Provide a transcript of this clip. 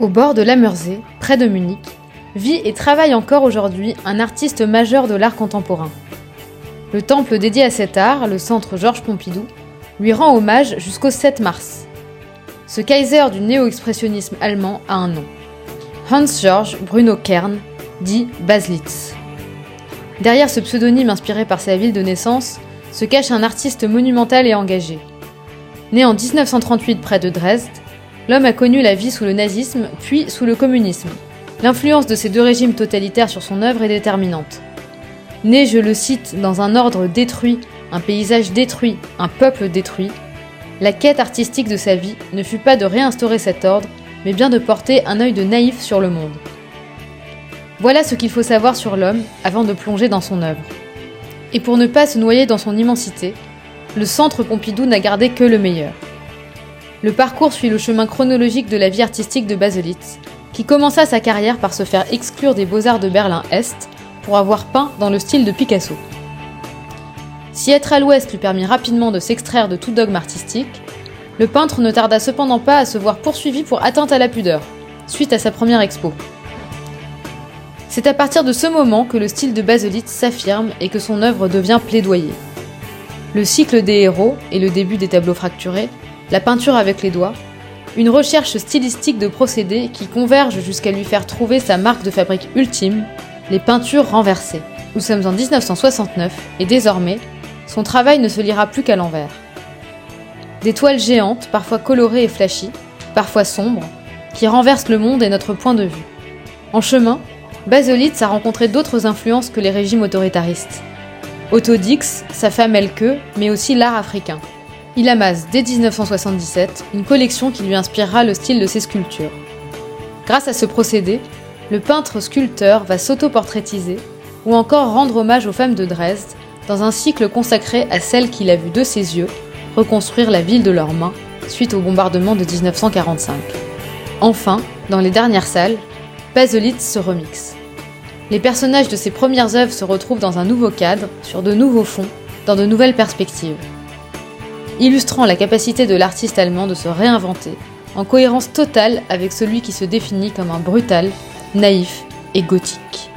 Au bord de la Mersey, près de Munich, vit et travaille encore aujourd'hui un artiste majeur de l'art contemporain. Le temple dédié à cet art, le centre Georges Pompidou, lui rend hommage jusqu'au 7 mars. Ce Kaiser du néo-expressionnisme allemand a un nom. Hans-Georg Bruno Kern, dit Baslitz. Derrière ce pseudonyme inspiré par sa ville de naissance, se cache un artiste monumental et engagé. Né en 1938 près de Dresde, l'homme a connu la vie sous le nazisme, puis sous le communisme. L'influence de ces deux régimes totalitaires sur son œuvre est déterminante. Né, je le cite, dans un ordre détruit, un paysage détruit, un peuple détruit, la quête artistique de sa vie ne fut pas de réinstaurer cet ordre, mais bien de porter un œil de naïf sur le monde. Voilà ce qu'il faut savoir sur l'homme avant de plonger dans son œuvre. Et pour ne pas se noyer dans son immensité, le centre Pompidou n'a gardé que le meilleur. Le parcours suit le chemin chronologique de la vie artistique de Baselitz, qui commença sa carrière par se faire exclure des beaux-arts de Berlin-Est pour avoir peint dans le style de Picasso. Si être à l'ouest lui permit rapidement de s'extraire de tout dogme artistique, le peintre ne tarda cependant pas à se voir poursuivi pour atteinte à la pudeur, suite à sa première expo. C'est à partir de ce moment que le style de Baselitz s'affirme et que son œuvre devient plaidoyer. Le cycle des héros et le début des tableaux fracturés la peinture avec les doigts, une recherche stylistique de procédés qui converge jusqu'à lui faire trouver sa marque de fabrique ultime, les peintures renversées. Nous sommes en 1969 et désormais, son travail ne se lira plus qu'à l'envers. Des toiles géantes, parfois colorées et flashy, parfois sombres, qui renversent le monde et notre point de vue. En chemin, Baselitz a rencontré d'autres influences que les régimes autoritaristes. Otto Dix, sa femme Elke, mais aussi l'art africain. Il amasse dès 1977 une collection qui lui inspirera le style de ses sculptures. Grâce à ce procédé, le peintre sculpteur va s'autoportraitiser ou encore rendre hommage aux femmes de Dresde dans un cycle consacré à celles qu'il a vues de ses yeux reconstruire la ville de leurs mains suite au bombardement de 1945. Enfin, dans les dernières salles, Baselitz se remixe. Les personnages de ses premières œuvres se retrouvent dans un nouveau cadre, sur de nouveaux fonds, dans de nouvelles perspectives illustrant la capacité de l'artiste allemand de se réinventer, en cohérence totale avec celui qui se définit comme un brutal, naïf et gothique.